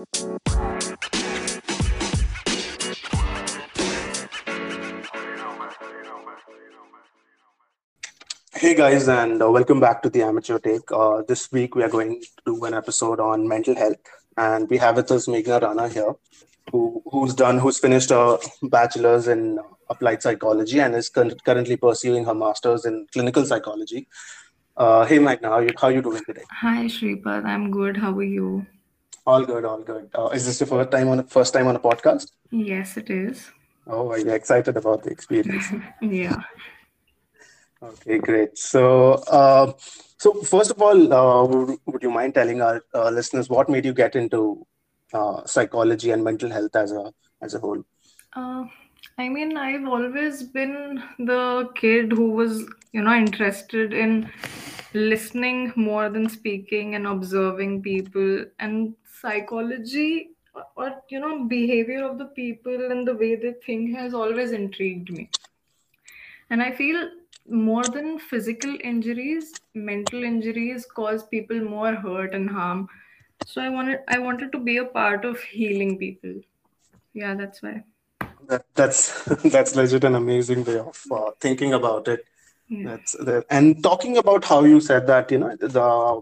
Hey guys, and uh, welcome back to the Amateur Take. Uh, this week we are going to do an episode on mental health, and we have with us Meghna Rana here, who who's done who's finished a bachelor's in applied psychology and is currently pursuing her master's in clinical psychology. Uh, hey Meghna, how you how you doing today? Hi Shripad, I'm good. How are you? All good, all good. Uh, is this your first time on first time on a podcast? Yes, it is. Oh, are you excited about the experience? yeah. Okay, great. So, uh, so first of all, uh, would, would, you mind telling our uh, listeners what made you get into uh, psychology and mental health as a as a whole? Uh, I mean, I've always been the kid who was, you know, interested in listening more than speaking and observing people and psychology or you know behavior of the people and the way they think has always intrigued me and i feel more than physical injuries mental injuries cause people more hurt and harm so i wanted i wanted to be a part of healing people yeah that's why that, that's that's legit an amazing way of uh, thinking about it yeah. that's that. and talking about how you said that you know the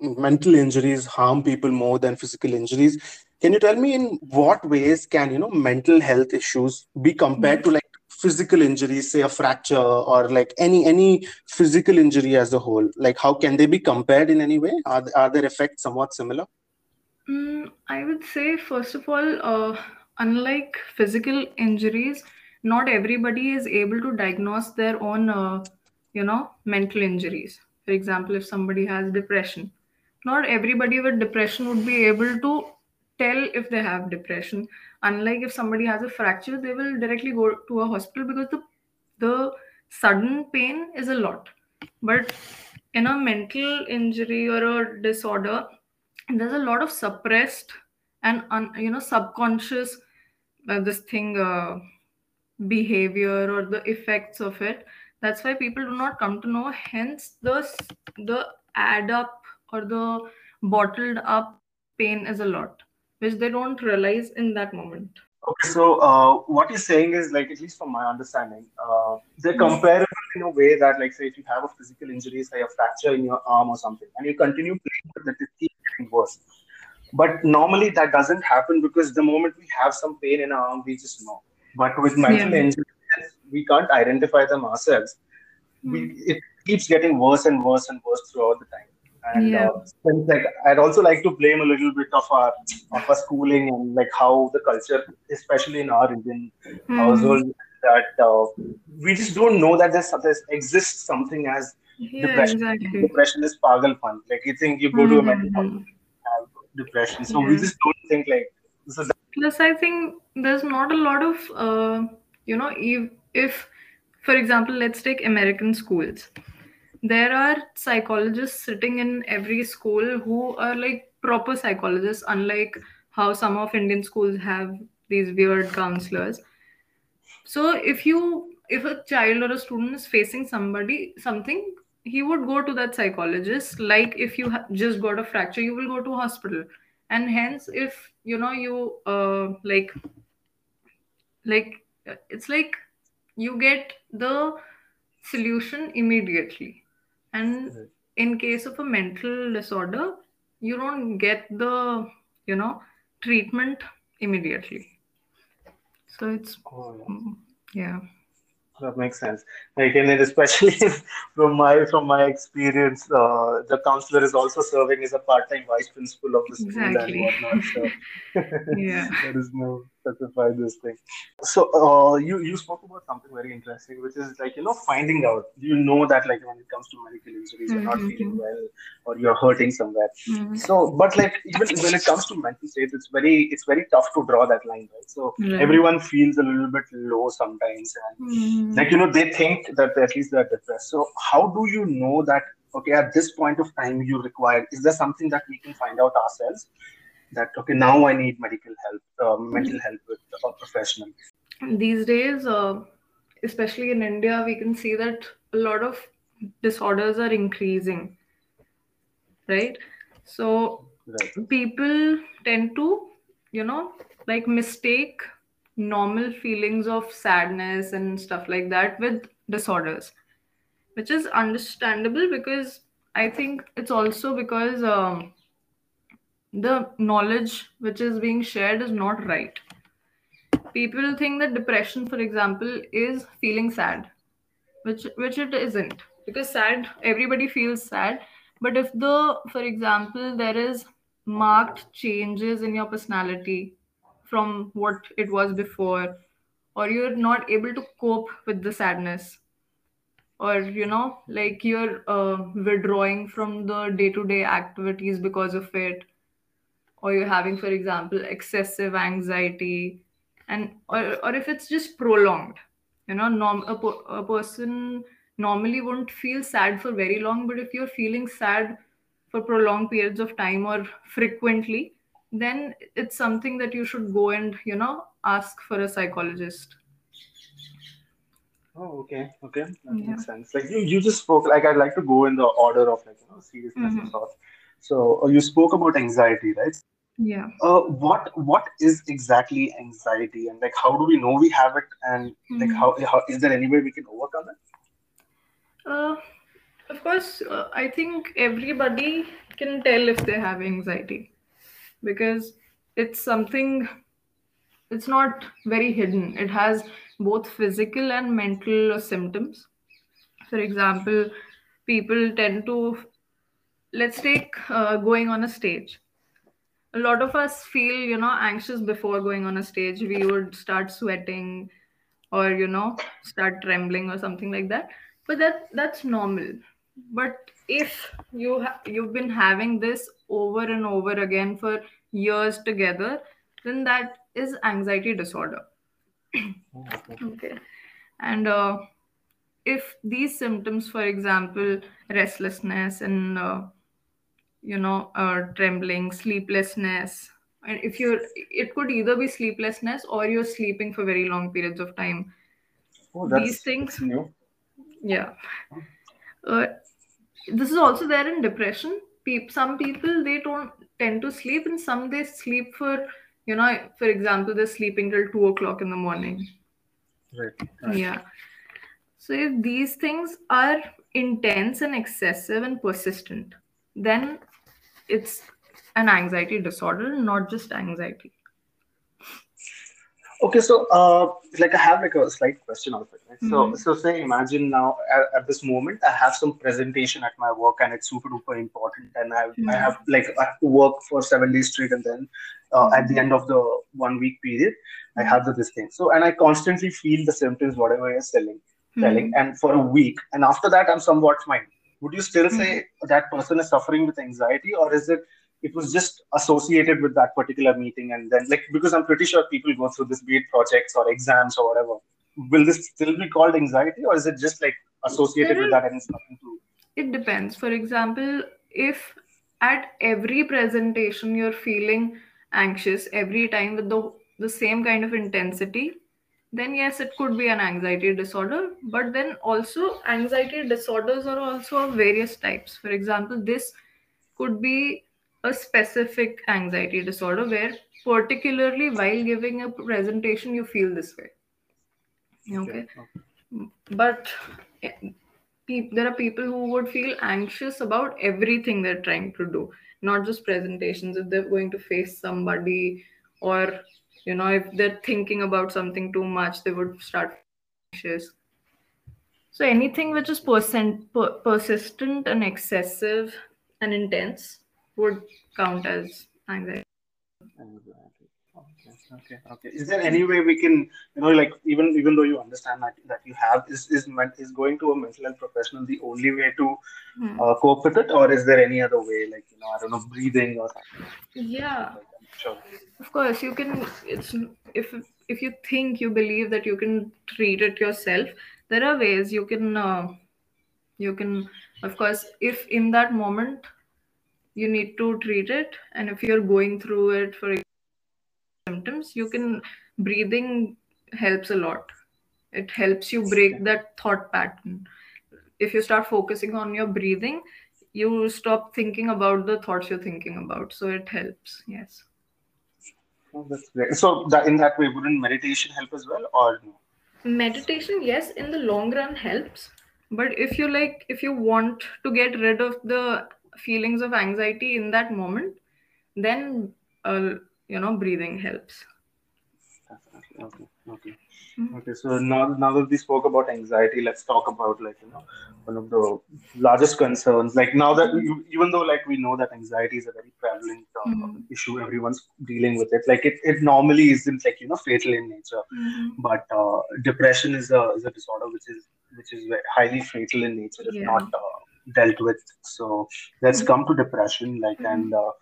mental injuries harm people more than physical injuries. Can you tell me in what ways can you know mental health issues be compared to like physical injuries say a fracture or like any any physical injury as a whole? Like how can they be compared in any way? Are, are their effects somewhat similar? Mm, i would say first of all uh, unlike physical injuries not everybody is able to diagnose their own uh, you know mental injuries for example if somebody has depression. Not everybody with depression would be able to tell if they have depression. Unlike if somebody has a fracture they will directly go to a hospital because the the sudden pain is a lot. But in a mental injury or a disorder there's a lot of suppressed and un, you know subconscious uh, this thing uh, behavior or the effects of it that's why people do not come to know hence the the add up or the bottled up pain is a lot which they don't realize in that moment. Okay, so uh, what you're saying is like, at least from my understanding, uh, they're comparable in a way that, like, say, if you have a physical injury, say a fracture in your arm or something, and you continue playing, but it keeps getting worse. But normally that doesn't happen because the moment we have some pain in our arm, we just know. But with mental yeah. injuries, we can't identify them ourselves. Mm. We, it keeps getting worse and worse and worse throughout the time and yeah. uh, like I'd also like to blame a little bit of our of our schooling and like how the culture, especially in our Indian mm. household, that uh, we just don't know that there's, there's exists something as yeah, depression. Exactly. Depression is pagal fun. Like you think you go mm-hmm. to a mental mm-hmm. have depression, so yeah. we just don't think like. So that- Plus, I think there's not a lot of uh, you know if if for example, let's take American schools. There are psychologists sitting in every school who are like proper psychologists unlike how some of indian schools have these weird counselors. So if you if a child or a student is facing somebody something he would go to that psychologist. Like if you ha- just got a fracture you will go to hospital. And hence if you know you uh like like it's like you get the solution immediately. And in case of a mental disorder you don't get the you know treatment immediately. So it's oh, yeah. mm, that makes sense. Like and especially from my from my experience uh, the counselor is also serving as a part-time vice principal of the school exactly. and whatnot so yeah. there is no specify this thing so uh, you you spoke about something very interesting which is like you know finding out you know that like when it comes to medical injuries mm-hmm. you're not mm-hmm. feeling well or you're hurting somewhere mm-hmm. so but like even when it comes to mental states it's very it's very tough to draw that line right so right. everyone feels a little bit low sometimes and mm-hmm. like you know they think that at least they're depressed so how do you know that okay at this point of time you require is there something that we can find out ourselves that okay now i need medical help uh, mental help with a professional. These days uh, especially in india we can see that a lot of disorders are increasing right? So Right. people tend to you know like mistake normal feelings of sadness and stuff like that with disorders which is understandable because i think it's also because um, the knowledge which is being shared is not right. People think that depression for example is feeling sad which which it isn't. Because sad everybody feels sad. But if the for example there is marked changes in your personality from what it was before or you're not able to cope with the sadness or you know like you're uh, withdrawing from the day-to-day activities because of it or you're having for example excessive anxiety and or, or if it's just prolonged you know norm, a, a person normally won't feel sad for very long but if you're feeling sad for prolonged periods of time or frequently then it's something that you should go and you know ask for a psychologist Oh, okay, okay, that yeah makes sense. Like you, you just spoke. Like I'd like to go in the order of like you know seriousness and hmm stuff. So uh, you spoke about anxiety, right? yeah. Uh, what what is exactly anxiety, and like how do we know we have it, and like hmm. how, how is there any way we can overcome it? uh, of course uh, i think everybody can tell if they have anxiety because it's something it's not very hidden. It has both physical and mental symptoms. For example people tend to let's take uh, going on a stage. A lot of us feel you know anxious before going on a stage. We would start sweating or you know start trembling or something like that. But that that's normal. But if you ha- you've been having this over and over again for years together then that is anxiety disorder. Oh, okay. okay. And uh, if these symptoms for example restlessness and uh, you know uh, trembling sleeplessness. And if you're it could either be sleeplessness or you're sleeping for very long periods of time. Oh, these things yeah. Uh, this is also there in depression. Peop some people they don't tend to sleep and some they sleep for you know for example they're sleeping till 2 o'clock in the morning. Right, right. yeah. So if these things are intense and excessive and persistent then it's an anxiety disorder not just anxiety Okay, so uh, like I have like a slight question it. Right? So, hmm so say imagine now at, at this moment I have some presentation at my work and it's super duper important, and I I hmm have like I have to work for seven days straight, and then uh, at the hmm end of the one week period I have the this thing. So, and I constantly feel the symptoms whatever you're telling, telling, hmm and for a week, and after that I'm somewhat fine. Would you still say that person is suffering with anxiety, or is it it was just associated with that particular meeting and then like because i'm pretty sure people go through this be it projects or exams or whatever. Will this still be called anxiety or is it just like associated with that and it's nothing to it depends. For example if at every presentation you're feeling anxious every time with the the same kind of intensity then yes it could be an anxiety disorder but then also anxiety disorders are also of various types. For example this could be a specific anxiety disorder where particularly while giving a presentation you feel this way. Okay. Okay? But eh, there are people who would feel anxious about everything they're trying to do. Not just presentations if they're going to face somebody or you know if they're thinking about something too much they would start anxious. So anything which is percent, per, persistent and excessive and intense would count as anxiety. Anxiety okay okay okay is there any way we can you know like even even though you understand that that you have is is is going to a mental health professional the only way to Hmm. uh, cope with it or is there any other way like you know i don't know breathing or something yeah sure Of course, you can. It's if if you think you believe that you can treat it yourself, there are ways you can. Uh, you can, of course, if in that moment you need to treat it, and if you're going through it for symptoms, you can. Breathing helps a lot. It helps you break that thought pattern. If you start focusing on your breathing, you stop thinking about the thoughts you're thinking about so it helps yes Oh, that's great. So that in that way, wouldn't meditation help as well, or no? meditation yes in the long run helps but if you like if you want to get rid of the feelings of anxiety in that moment then uh, you know breathing helps. Okay. Okay. Mhm. Okay. So now, now that we spoke about anxiety, let's talk about like you know one of the largest concerns. Like now that you, even though like we know that anxiety is a very prevalent uh, Mhm. issue, everyone's dealing with it. Like it, it normally isn't like you know fatal in nature, Mhm. but uh, depression is a is a disorder which is which is highly fatal in nature if Yeah. not uh, dealt with. So let's come to depression. Like Mhm. and uh,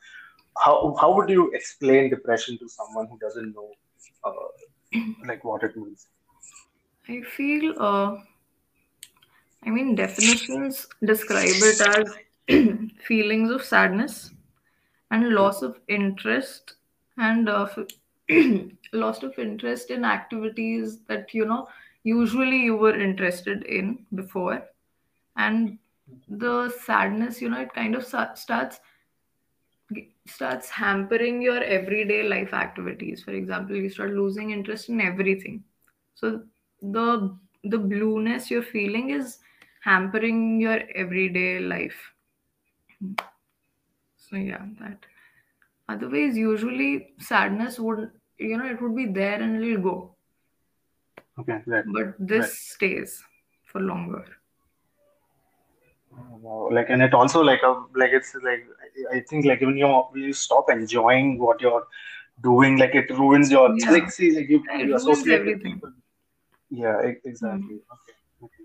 how how would you explain depression to someone who doesn't know uh, like what it means? I feel, uh, I mean, definitions describe it as feelings of sadness and loss of interest and uh, loss of interest in activities that you know usually you were interested in before and the sadness you know it kind of starts starts hampering your everyday life activities for example you start losing interest in everything so the the blueness you're feeling is hampering your everyday life so yeah that otherwise usually sadness would you know it would be there and it'll go Okay, right. but this Right. stays for longer. Like, and it also like a like it's like I I think like when you when you stop enjoying what you're doing, like it ruins your yeah like see like you it you ruins associate with everything people. Yeah, exactly. Okay. Okay.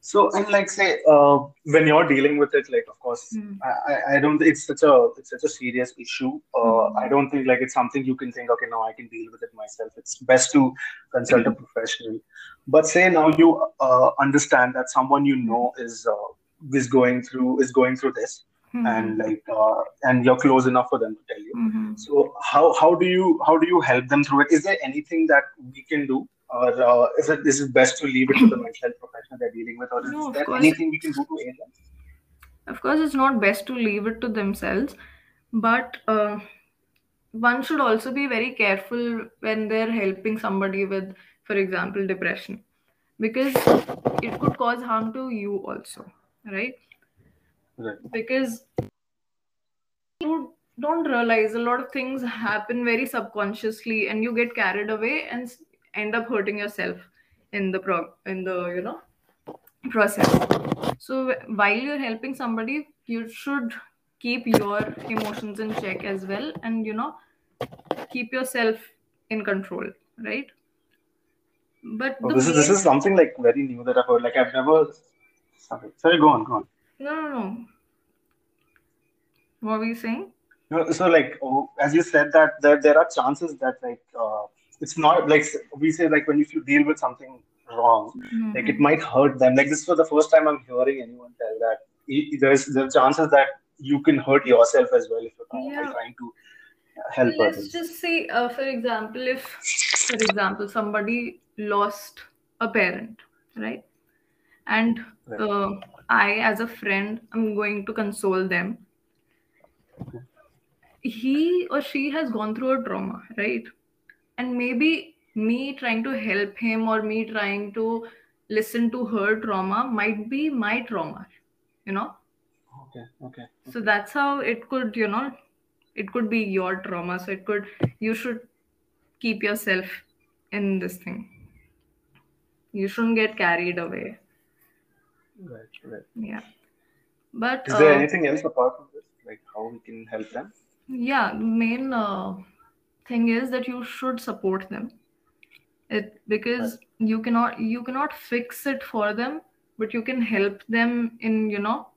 So and like say uh when you're dealing with it, like of course Hmm. I I I don't it's such a it's such a serious issue. Uh, I Hmm. don't think like it's something you can think okay now I can deal with it myself. It's best to consult a professional. But say now you uh, understand that someone you know is uh, is going through is going through this Hmm. and like uh, and you're close enough for them to tell you. Hmm. so how how do you how do you help them through it? Is there anything that we can do? Or uh, is it is it best to leave it to the mental health professional they're dealing with or is No, there course, anything we can do to aid them? Of course, it's not best to leave it to themselves, but uh, one should also be very careful when they're helping somebody with, for example, depression, because it could cause harm to you also, right? right Because you don't realize a lot of things happen very subconsciously, and you get carried away and end up hurting yourself in the pro in the you know process. So while you're helping somebody, you should keep your emotions in check as well, and you know keep yourself in control, right? But oh, this is this is something like very new that i've heard like i've never sorry sorry go on go on no no no. What were you saying? No, so like oh, as you said that there there are chances that like uh, it's not like we say like when if you deal with something wrong, like it might hurt them. Like this is for the first time I'm hearing anyone tell that i- there's there's chances that you can hurt yourself as well if you're Yeah. trying to help Let's others. just say, uh, for example, if, for example, somebody lost a parent, right? And uh, I, as a friend, I'm going to console them. He or she has gone through a trauma, right? And maybe me trying to help him or me trying to listen to her trauma might be my trauma, you know? Okay. Okay. So that's how it could, you know, it could be your trauma. So it could, you should keep yourself in this thing. You shouldn't get carried away. Right. Right. Yeah. But Is there uh, anything else apart from this? Like how we can help them? yeah, the main uh, thing is that you should support them. It Right. because you cannot you cannot fix it for them, but you can help them in you know,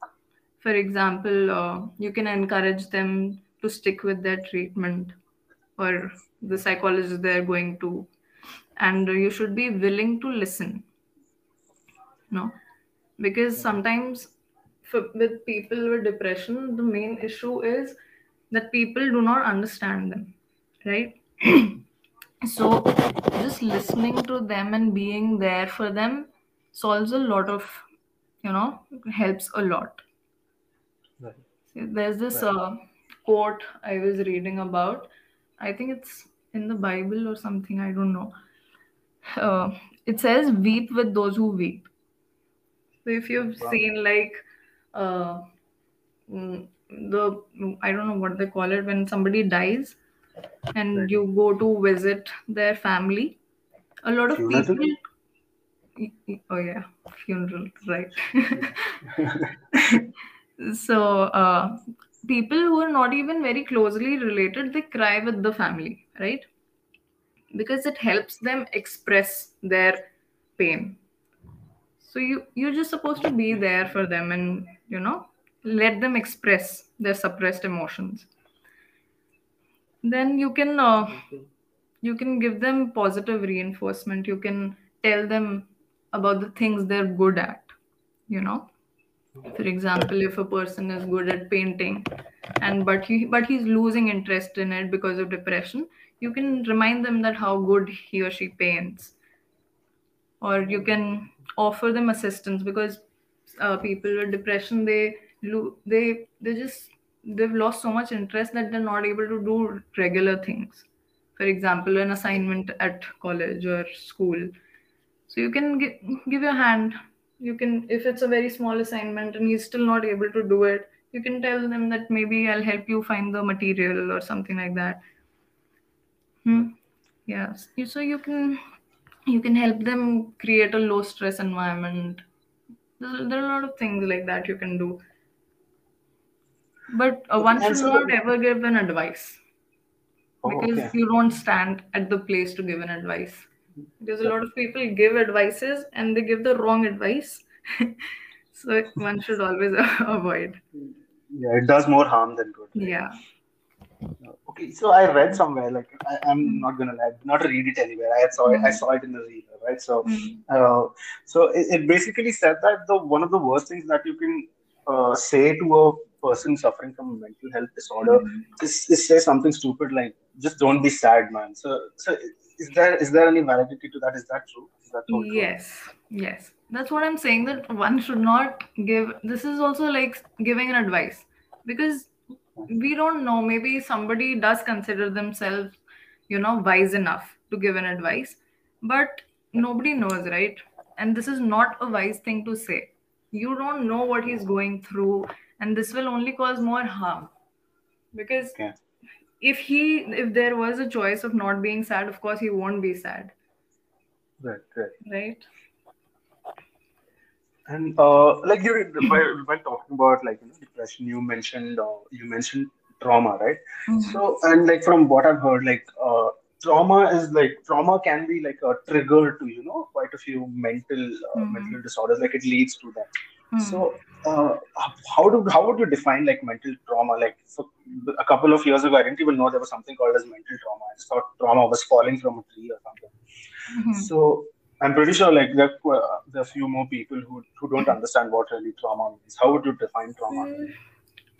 for example, uh, you can encourage them to stick with their treatment or the Right. psychologist they're going to, and you should be willing to listen. No, because sometimes for, with people with depression, the main issue is that people do not understand them, right? so just listening to them and being there for them solves a lot of, you know, helps a lot. there's this Right. uh, quote I was reading about. I think it's in the Bible or something. I don't know. Uh, it says, "Weep with those who weep." So if you've Wow. seen like uh, mm, the I don't know what they call it when somebody dies and Right. you go to visit their family, a lot of Funeral? people. Oh yeah, funeral, right? so uh, people who are not even very closely related, they cry with the family, right? Because it helps them express their pain. So you you're just supposed to be there for them and you know let them express their suppressed emotions. Then you can uh, you can give them positive reinforcement. You can tell them about the things they're good at. You know, for example, if a person is good at painting, and but he but he's losing interest in it because of depression, you can remind them that how good he or she paints or you can offer them assistance because uh, people with depression they they they just they've lost so much interest that they're not able to do regular things. For example an assignment at college or school. So you can gi- give your hand. You can if it's a very small assignment and he's still not able to do it you can tell them that maybe i'll help you find the material or something like that. Hmm. yes. So you can you can help them create a low stress environment. There, there are a lot of things like that you can do. But uh, one should not ever give an advice. Oh, because okay. you don't stand at the place to give an advice. Because a lot of people give advices and they give the wrong advice. So one should always avoid. Yeah, it does more harm than good. Right? yeah Okay, so I read somewhere, like I, I'm not gonna lie, not read it anywhere. I saw it, I saw it in the reel, right? So, Mhm. uh, so it, it basically said that the one of the worst things that you can uh, say to a person suffering from a mental health disorder Mhm. is, is say something stupid like just don't be sad, man. So, so is there is there any validity to that? Is that true? Is that true? Yes, yes. That's what I'm saying that one should not give. This is also like giving an advice because we don't know. Maybe somebody does consider themselves, you know, wise enough to give an advice, but nobody knows, right? And this is not a wise thing to say. You don't know what he's going through, and this will only cause more harm because Okay. if he if there was a choice of not being sad of course he won't be sad Right, right. right And uh, like you while, talking about like you know, depression, you mentioned uh, you mentioned trauma, right? Mhm. So and like from what I've heard, like uh, trauma is like trauma can be like a trigger to you know quite a few mental uh, Mhm. mental disorders. Like it leads to that. Hmm. So uh, how do how would you define like mental trauma? Like for a couple of years ago, I didn't even know there was something called as mental trauma. I just thought trauma was falling from a tree or something. Mhm. So I'm pretty sure like there, uh, there are a few more people who, who don't understand what really trauma means. How would you define trauma? Mm,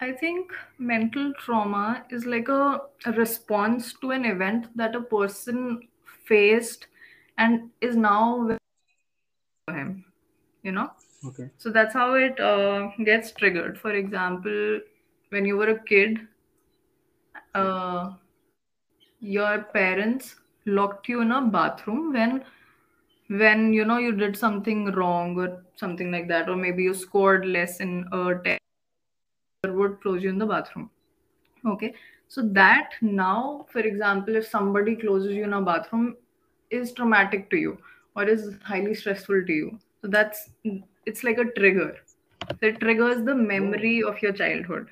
I think mental trauma is like a, a response to an event that a person faced and is now with him, you know? Okay. So that's how it uh, gets triggered. For example, when you were a kid, uh, your parents locked you in a bathroom when when you know you did something wrong or something like that or maybe you scored less in a test or would close you in the bathroom okay so that now for example if somebody closes you in a bathroom is traumatic to you or is highly stressful to you so that's it's like a trigger it triggers the memory of your childhood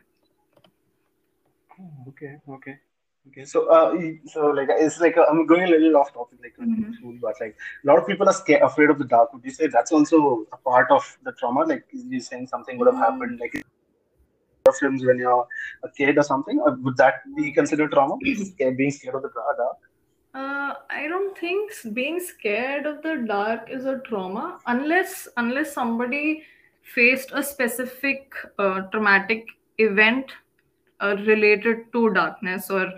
Oh, okay. Okay. Okay. So uh, so like it's like i I'm going a little off topic, like Mhm. food, but like a lot of people are scared, afraid of the dark. Would you say that's also a part of the trauma? Like you saying something would have happened, like films when you're a kid or something. Or would that be considered trauma? Being scared of the dark? Uh, I don't think being scared of the dark is a trauma unless unless somebody faced a specific uh, traumatic event uh, related to darkness or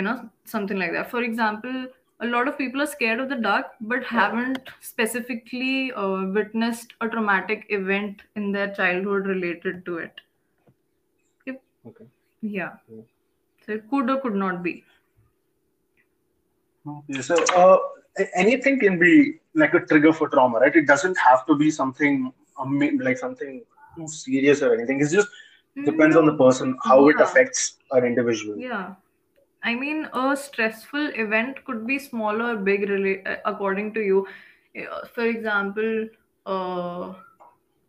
you know something like that. For example, a lot of people are scared of the dark but haven't specifically uh, witnessed a traumatic event in their childhood related to it. If Okay. Yeah. Yeah. So it could or could not be. Okay. So uh, anything can be like a trigger for trauma, right? It doesn't have to be something like something too serious or anything. It just depends on the person how it affects an individual. Yeah. I mean, a stressful event could be small or big, really, uh, according to you. Eh, uh, for example, uh,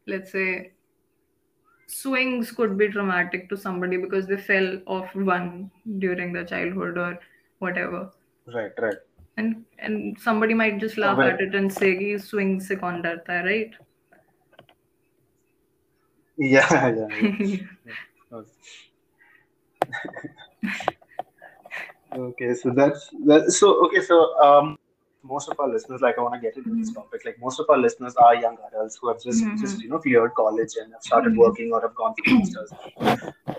let's say swings could be traumatic to somebody because they fell off one during their childhood or whatever. Right, right. And and somebody might just laugh at it and say, "He swing se kaun darta right? Yeah, yeah, Okay, so that's that. So okay, so um, most of our listeners, like I want to get into this topic. Like most of our listeners are young adults who have just just Mhm. you know cleared college and have started Mhm. working or have gone through masters.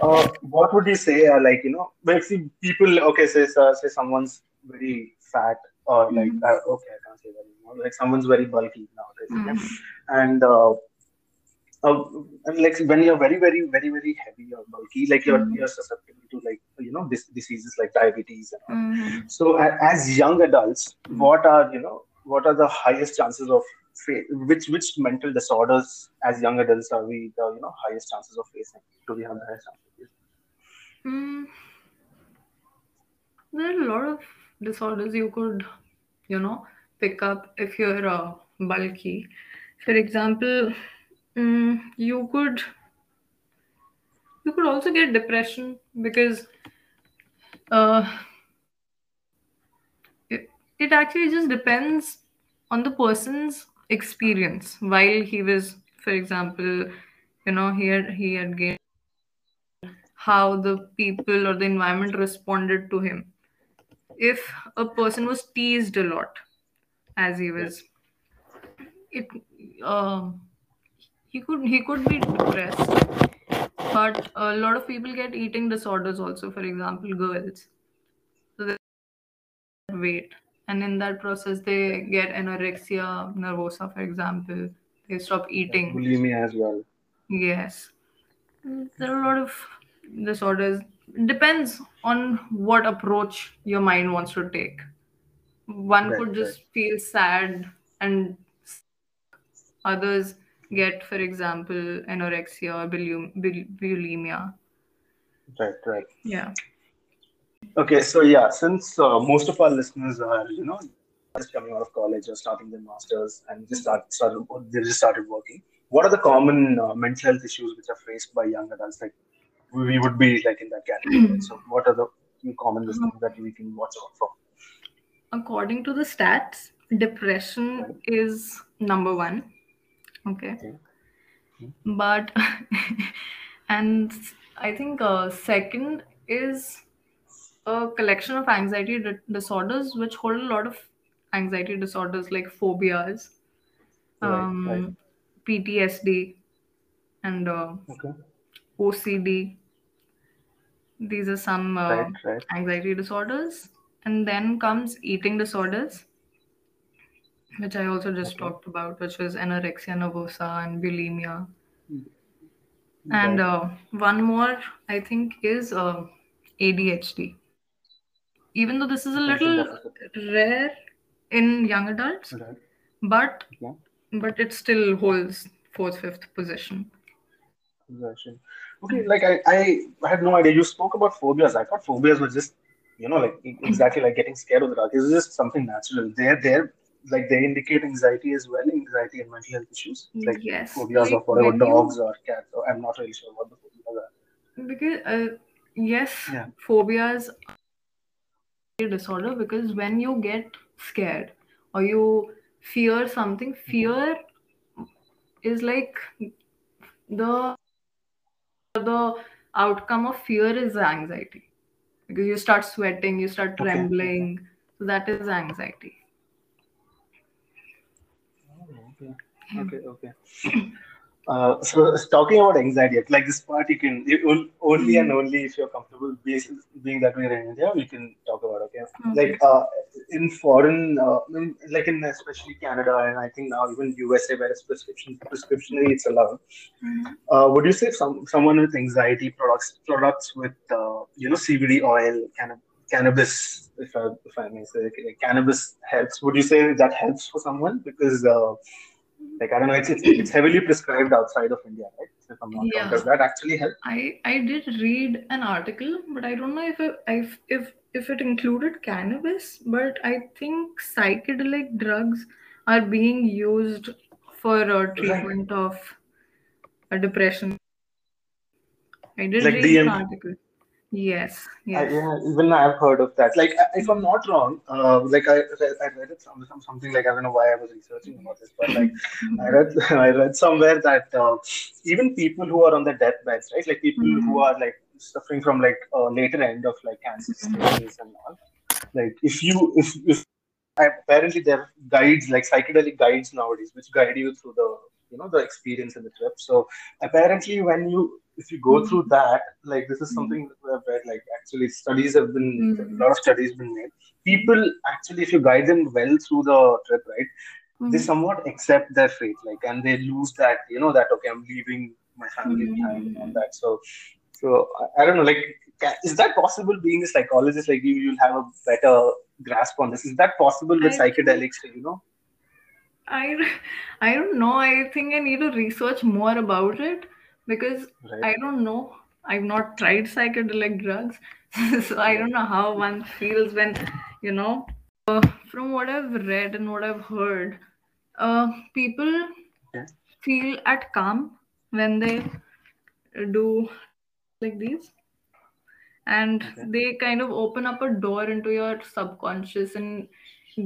Uh, what would you say are like you know, like see people. Okay, say uh, say someone's very fat or like Mhm. uh, okay, I can't say that anymore. Like someone's very bulky nowadays, okay? Mhm. and uh, uh, like when you're very very very very heavy or bulky, like you're Mhm. you're susceptible to like you know dis- diseases like diabetes and all. Mhm. So a- as young adults, what are you know what are the highest chances of fa- which which mental disorders as young adults are we the you know highest chances of facing? Do we have the highest chances? Mm, there are a lot of disorders you could, you know, pick up if you're uh, bulky. For example, mm, you could you could also get depression because uh, it, it actually just depends on the person's experience while he was, for example, you know, he had he had gained how the people or the environment responded to him. If a person was teased a lot as he was, it um he could he could be depressed. But a lot of people get eating disorders also. For example, girls. So they weight, and in that process, they get anorexia nervosa. For example, they stop eating. bulimia as well. Yes. Mm, There are a lot of disorders. Depends on what approach your mind wants to take. One Right, could right, just feel sad, and others get, for example, anorexia or bulim- bul- bulimia. right, right. Yeah. Okay, so yeah, since uh, most of our listeners are, you know, just coming out of college or starting their masters and just start, started, they just started working, what are the common uh, mental health issues which are faced by young adults? Like we would be like in that category. So what are the few common things that we can watch out for? According to the stats, depression is number one. Okay. Okay. But, and I think uh, second is a collection of anxiety di- disorders which hold a lot of anxiety disorders like phobias, Right, right. um, PTSD, and uh, Okay. OCD. These are some uh, right. anxiety disorders. And then comes eating disorders, which I also just Okay. talked about, which was anorexia nervosa and bulimia. And uh, one more, I think, is uh, ADHD. Even though this is a little rare in young adults, Right. but Okay. but it still holds fourth, fifth position. Possession. Okay, like I, I had no idea. You spoke about phobias. I thought phobias were just, you know, like exactly like getting scared of the dark. It's just something natural. They're they're like they indicate anxiety as well, anxiety and mental health issues. Like Yes, phobias like of whatever dogs you or cats. Or I'm not really sure what the phobias are. because uh, yes, Yeah. phobias are a disorder because when you get scared or you fear something, Mhm. fear is like the the outcome of fear is anxiety because you start sweating, you start Okay. Okay. trembling. So that is anxiety. Oh, okay. Okay. Uh, so talking about anxiety, like this part, you can you, only and Mhm. only if you're comfortable being, being that we're in India, we can talk about. Okay, Okay. like uh, in foreign, uh, like in especially Canada and I think now even USA, where it's prescription prescriptionally it's allowed. Mm-hmm. Uh, would you say some someone with anxiety products products with uh, you know CBD oil, canna- cannabis, if I if I may say, cannabis helps? Would you say that helps for someone because uh, like I don't know, it's, it's, it's heavily prescribed outside of India, right? If I'm not yeah. wrong, does that actually help? I I did read an article, but I don't know if it, if if if it included cannabis. But I think psychedelic drugs are being used for treatment right. of a depression. I did like read DM- an article. Yes, yes. I, yeah, even I've heard of that. Like, if I'm not wrong, uh, like I, I read it some, something like I don't know why I was researching about this, but like I read I read somewhere that uh, even people who are on the deathbeds, right, like people mm-hmm. who are like suffering from like uh, later end of like cancer mm-hmm. stages and all, like if you if if apparently there are guides like psychedelic guides nowadays which guide you through the you know the experience and the trip. So apparently when you if you go through that, like this is hmm. something I've read, like actually studies have been, mm. a lot of studies been made. People actually, if you guide them well through the trip, right, mm. they somewhat accept their fate, like, and they lose that, you know, that okay, I'm leaving my family mm. behind and that. So, so I, I don't know, like, is that possible? Being a psychologist, like you, you'll have a better grasp on this. Is that possible with I psychedelics? Think, you know. I, I don't know. I think I need to research more about it because right. I don't know. I've not tried psychedelic drugs, so I don't know how one feels when, you know, uh, from what I've read and what I've heard, uh, people yeah. feel at calm when they do like these and okay. they kind of open up a door into your subconscious and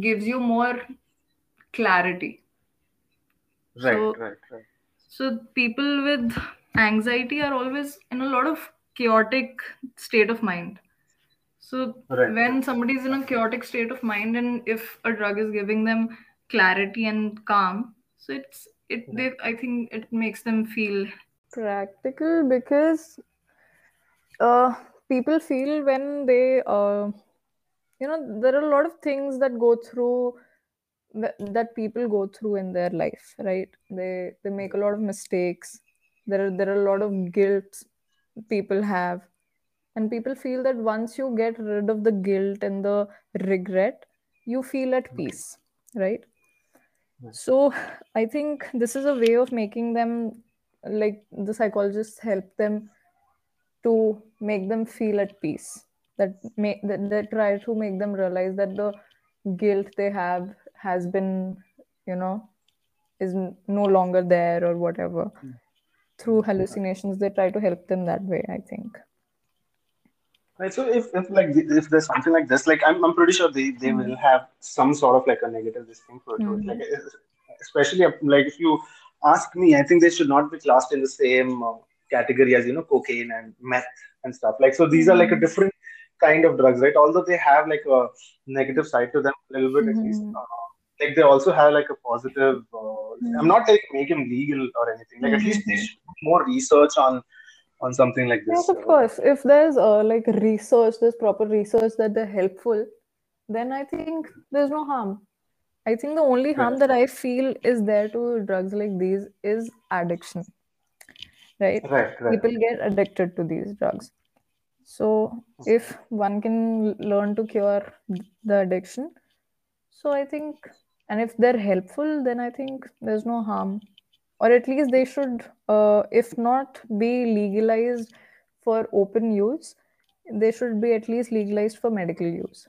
gives you more clarity right so, right right so people with anxiety are always in a lot of chaotic state of mind. So right. when somebody is in a chaotic state of mind and if a drug is giving them clarity and calm so it's it they i think it makes them feel practical because uh people feel when they uh you know there are a lot of things that go through that people go through in their life right? They they make a lot of mistakes there are there are a lot of guilt people have. And people feel that once you get rid of the guilt and the regret you feel at peace right? So i think this is a way of making them like the psychologists help them to make them feel at peace that may that they try to make them realize that the guilt they have has been you know is no longer there or whatever. Mm through hallucinations they try to help them that way i think right so if, if like if there's something like this like i'm, I'm pretty sure they, they mm. will have some sort of like a negative this thing for mm. like especially like if you ask me i think they should not be classed in the same uh, category as you know cocaine and meth and stuff like so these are like a hmm. different kind of drugs right although they have like a negative side to them a little bit at least uh, like they also have like a positive uh, mm. i'm not like make him legal or anything like mm-hmm. at least they should do more research on on something like this yes of course if there's uh, like research there's proper research that they're helpful then i think there's no harm i think the only harm right. that i feel is there to drugs like these is addiction right, right, right. people get addicted to these drugs so if one can learn to cure the addiction so i think and if they're helpful then i think there's no harm or at least they should uh, if not be legalized for open use they should be at least legalized for medical use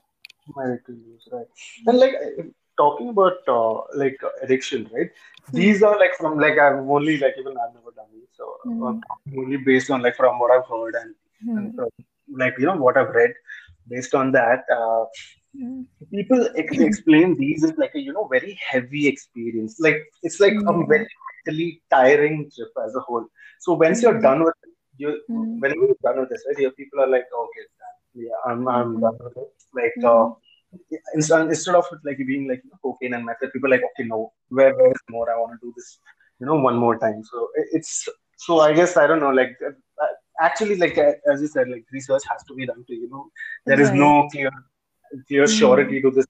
medical use right and like talking about uh, like addiction right mm. these are like from like i've only like even i've never done these so mm. only based on like from what i've heard and, mm. and from, like you know what i've read based on that uh. People ex- explain these as like a you know very heavy experience. Like it's like mm. a very mentally tiring trip as a whole. So once you're done with it, you mm. whenever you're done with this, right? Your people are like, okay, yeah, I'm I'm mm. done with it. Like uh, instead, instead of it like being like you know, cocaine and method, people are like, okay, no, where, where is more? I want to do this, you know, one more time. So it's so I guess I don't know, like uh, actually, like uh, as you said, like research has to be done to you know, there is no clear clear surety to this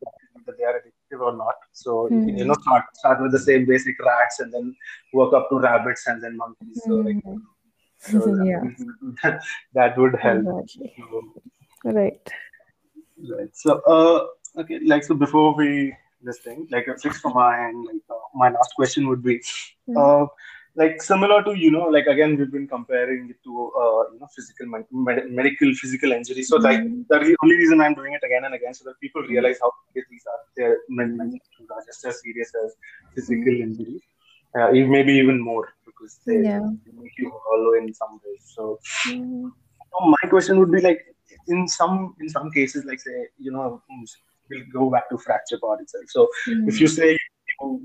whether they are addictive or not. So mm-hmm. you know, start start with the same basic rats and then work up to rabbits and then monkeys. So, like, mm-hmm. so that, yeah. that would help. Exactly. So, right. Right. So, uh, okay, like so before we this thing, like a fix for my end, like uh, my last question would be, mm-hmm. uh, like similar to you know like again we've been comparing it to uh, you know physical med- medical physical injury so like mm-hmm. that's the only reason i'm doing it again and again so that people realize how serious these are they're mental are just as serious as physical mm-hmm. injuries uh, maybe even more because they, yeah. they make you hollow in some ways so, mm-hmm. so my question would be like in some in some cases like say you know we'll go back to fracture part itself so mm-hmm. if you say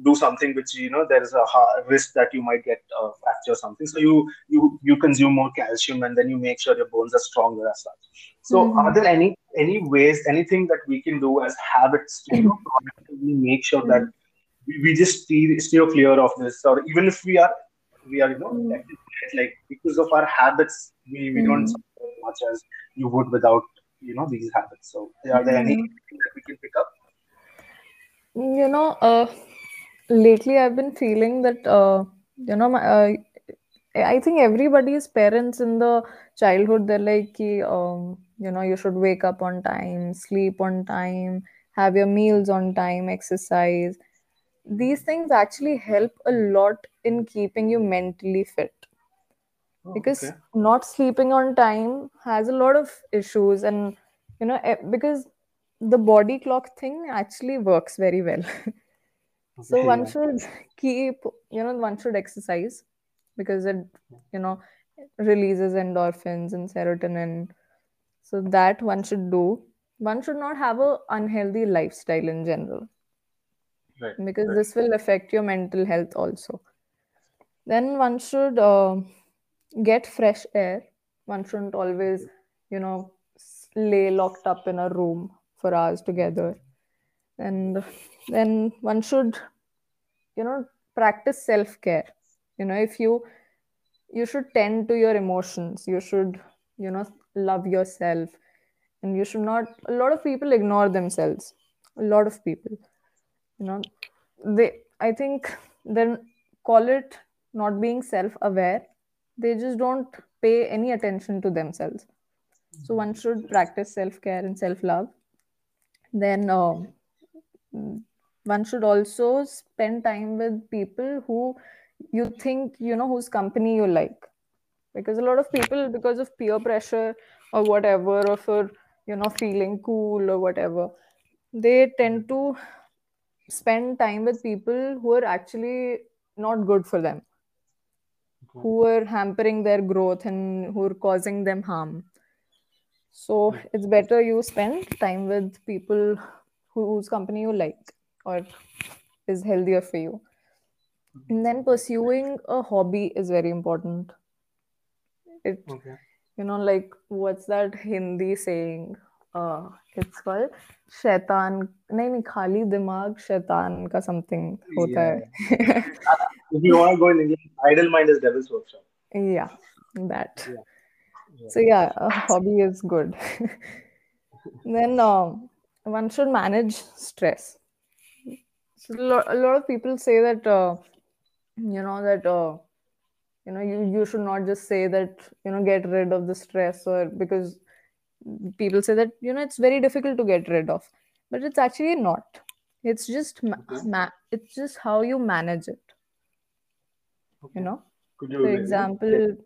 do something which you know there is a risk that you might get a fracture or something so you you you consume more calcium and then you make sure your bones are stronger as such so mm-hmm. are there any any ways anything that we can do as habits to you know, make sure that we, we just steer, steer clear of this or even if we are we are you know mm-hmm. like because of our habits we, we mm-hmm. don't suffer as much as you would without you know these habits so are there any mm-hmm. that we can pick up you know uh lately i've been feeling that uh, you know my, uh, i think everybody's parents in the childhood they're like um, you know you should wake up on time sleep on time have your meals on time exercise. These things actually help a lot in keeping you mentally fit. Oh, because okay. not sleeping on time has a lot of issues and you know because the body clock thing actually works very well so one should keep you know one should exercise because it you know releases endorphins and serotonin. So that one should do. One should not have a unhealthy lifestyle in general right, because right. this will affect your mental health also. Then one should uh, get fresh air. One shouldn't always you know lay locked up in a room for hours together and then one should you know practice self care you know if you you should tend to your emotions. You should you know love yourself. And you should not a lot of people ignore themselves. A lot of people you know. They i think then call it not being self aware they just don't pay any attention to themselves. So one should practice self care and self love then uh, one should also spend time with people who you think you know whose company you like. Because a lot of people because of peer pressure or whatever or for you know feeling cool or whatever they tend to spend time with people who are actually not good for them. Who are hampering their growth and who are causing them harm. So it's better you spend time with people whose company you like or is healthier for you. And then pursuing a hobby is very important. It okay. you know like what's that hindi saying? Uh it's called shaitan nahi nahi khali dimag shaitan ka something hota hai if you want to go in english idle mind is devil's workshop. Yeah that. Yeah. Yeah. so yeah a hobby is good. Then uh, one should manage stress. So a lot of people say that uh, you know that uh, you know you, you should not just say that you know get rid of the stress or because people say that you know it's very difficult to get rid of but it's actually not. It's just ma- ma- it's just how you manage it. Okay. you know? You for example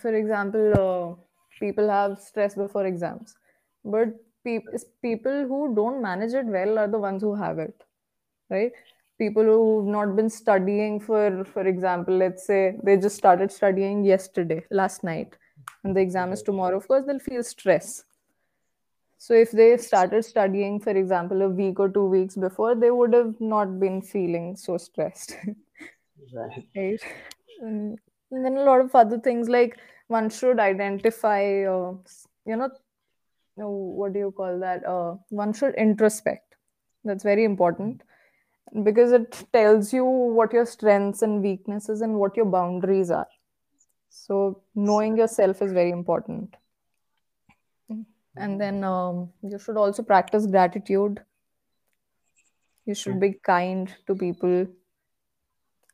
for example uh, people have stress before exams but pe- people who don't manage it well are the ones who have it right? People who've not been studying for for example let's say they just started studying yesterday last night and the exam is tomorrow of course they'll feel stress. So if they started studying for example a week or two weeks before they would have not been feeling so stressed. Right, right? And, and then a lot of other things like one should identify uh, you know what do you call that? Uh, one should introspect. That's very important. Because it tells you what your strengths and weaknesses and what your boundaries are. So knowing yourself is very important. And then um, you should also practice gratitude. You should be kind to people.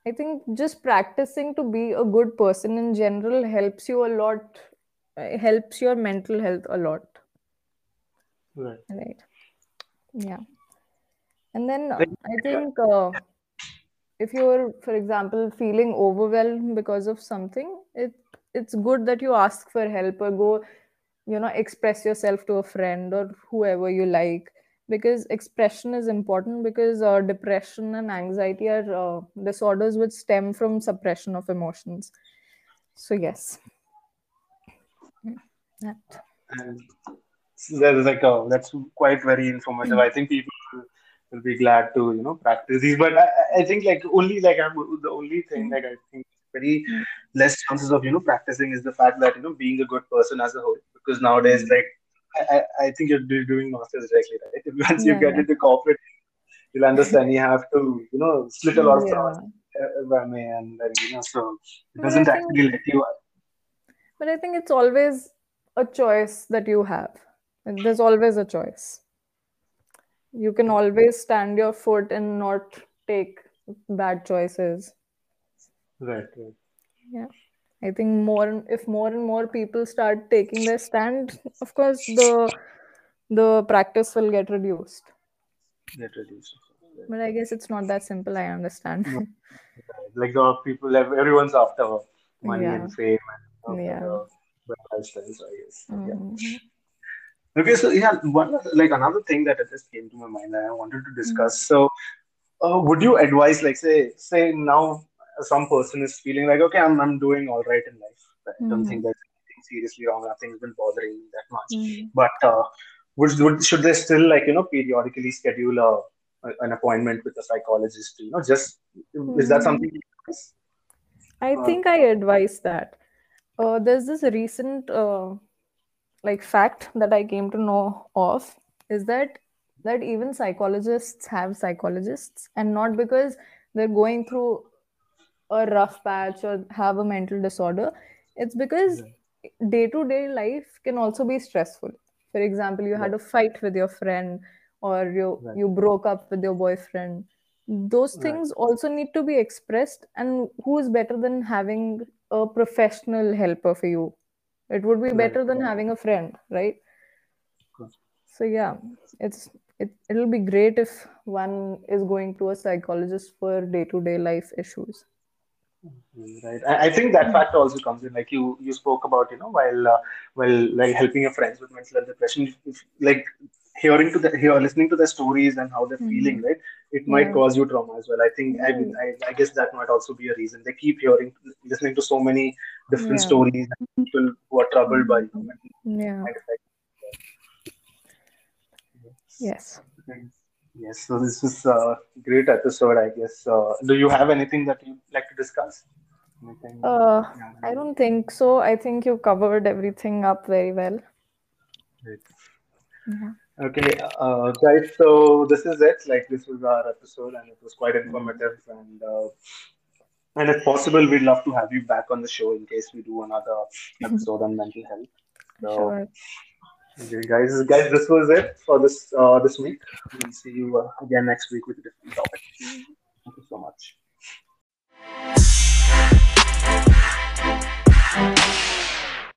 I think just practicing to be a good person in general helps you a lot uh, helps your mental health a lot Right. right. Yeah. And then i think uh, if you're for example feeling overwhelmed because of something it it's good that you ask for help or go you know express yourself to a friend or whoever you like because expression is important because uh, depression and anxiety are uh, disorders which stem from suppression of emotions. So yes. That and there's like a that's quite very informative. I think people will, be glad to you know practice these. But I, I- think like only like I'm the only thing like I think very less chances of you know practicing is the fact that you know being a good person as a whole. Because nowadays like I, I- think you're doing masters directly right. Once you get yeah. into corporate, you'll understand you have to you know slit a lot of yeah throats uh, and then, you know so it doesn't think- actually let you. But I think it's always a choice that you have. There's always a choice. You can always stand your foot and not take bad choices. Right. Right. Yeah. I think more and- if more and more people start taking their stand, of course the the practice will get reduced. Get reduced. But I guess it's not that simple, I understand. No. like the people everyone's after money Yeah. and fame and Yeah. lifestyles, I guess. Yeah. Mm-hmm. Okay, so yeah, one like another thing that just came to my mind that I wanted to discuss. So, uh, would you advise, like, say, say now some person is feeling like, okay, I'm I'm doing all right in life. I don't Mhm. think there's anything seriously wrong. Nothing's been bothering me that much. Mhm. But uh, would, would should they still like you know periodically schedule a, a- an appointment with a psychologist? You know, just is that something? advise? I Uh, think I advise that. Uh, there's this recent uh, like fact that I came to know of is that that even psychologists have psychologists, and not because they're going through a rough patch or have a mental disorder. It's because day to day life can also be stressful. For example, you had a fight with your friend, or you Right. you broke up with your boyfriend. Those Right. things also need to be expressed, and who is better than having a professional helper for you? It would be better than having a friend, right? So yeah, it's it it'll be great if one is going to a psychologist for day to day life issues. Right. I, I think that factor also comes in. Like you, you spoke about, you know, while uh, while like helping your friends with mental health depression, if, like hearing to the hear listening to their stories and how they're feeling, right? It might Yeah. cause you trauma as well. I think I, mean, I I guess that might also be a reason. They keep hearing, listening to so many different Yeah. stories and people who are troubled by you know, Yeah. Yes. Yes. So this is a great episode, I guess. Uh, do you have anything that you'd like to discuss? Anything? Uh, Yeah. I don't think so. I think you covered everything up very well. Great. Yeah. Okay, uh, guys. So this is it. Like this was our episode, and it was quite informative. And uh, and if possible, we'd love to have you back on the show in case we do another episode on mental health. So, Sure. okay, guys, guys, this was it for this uh, this week. We'll see you uh, again next week with a different topic. Thank you so much.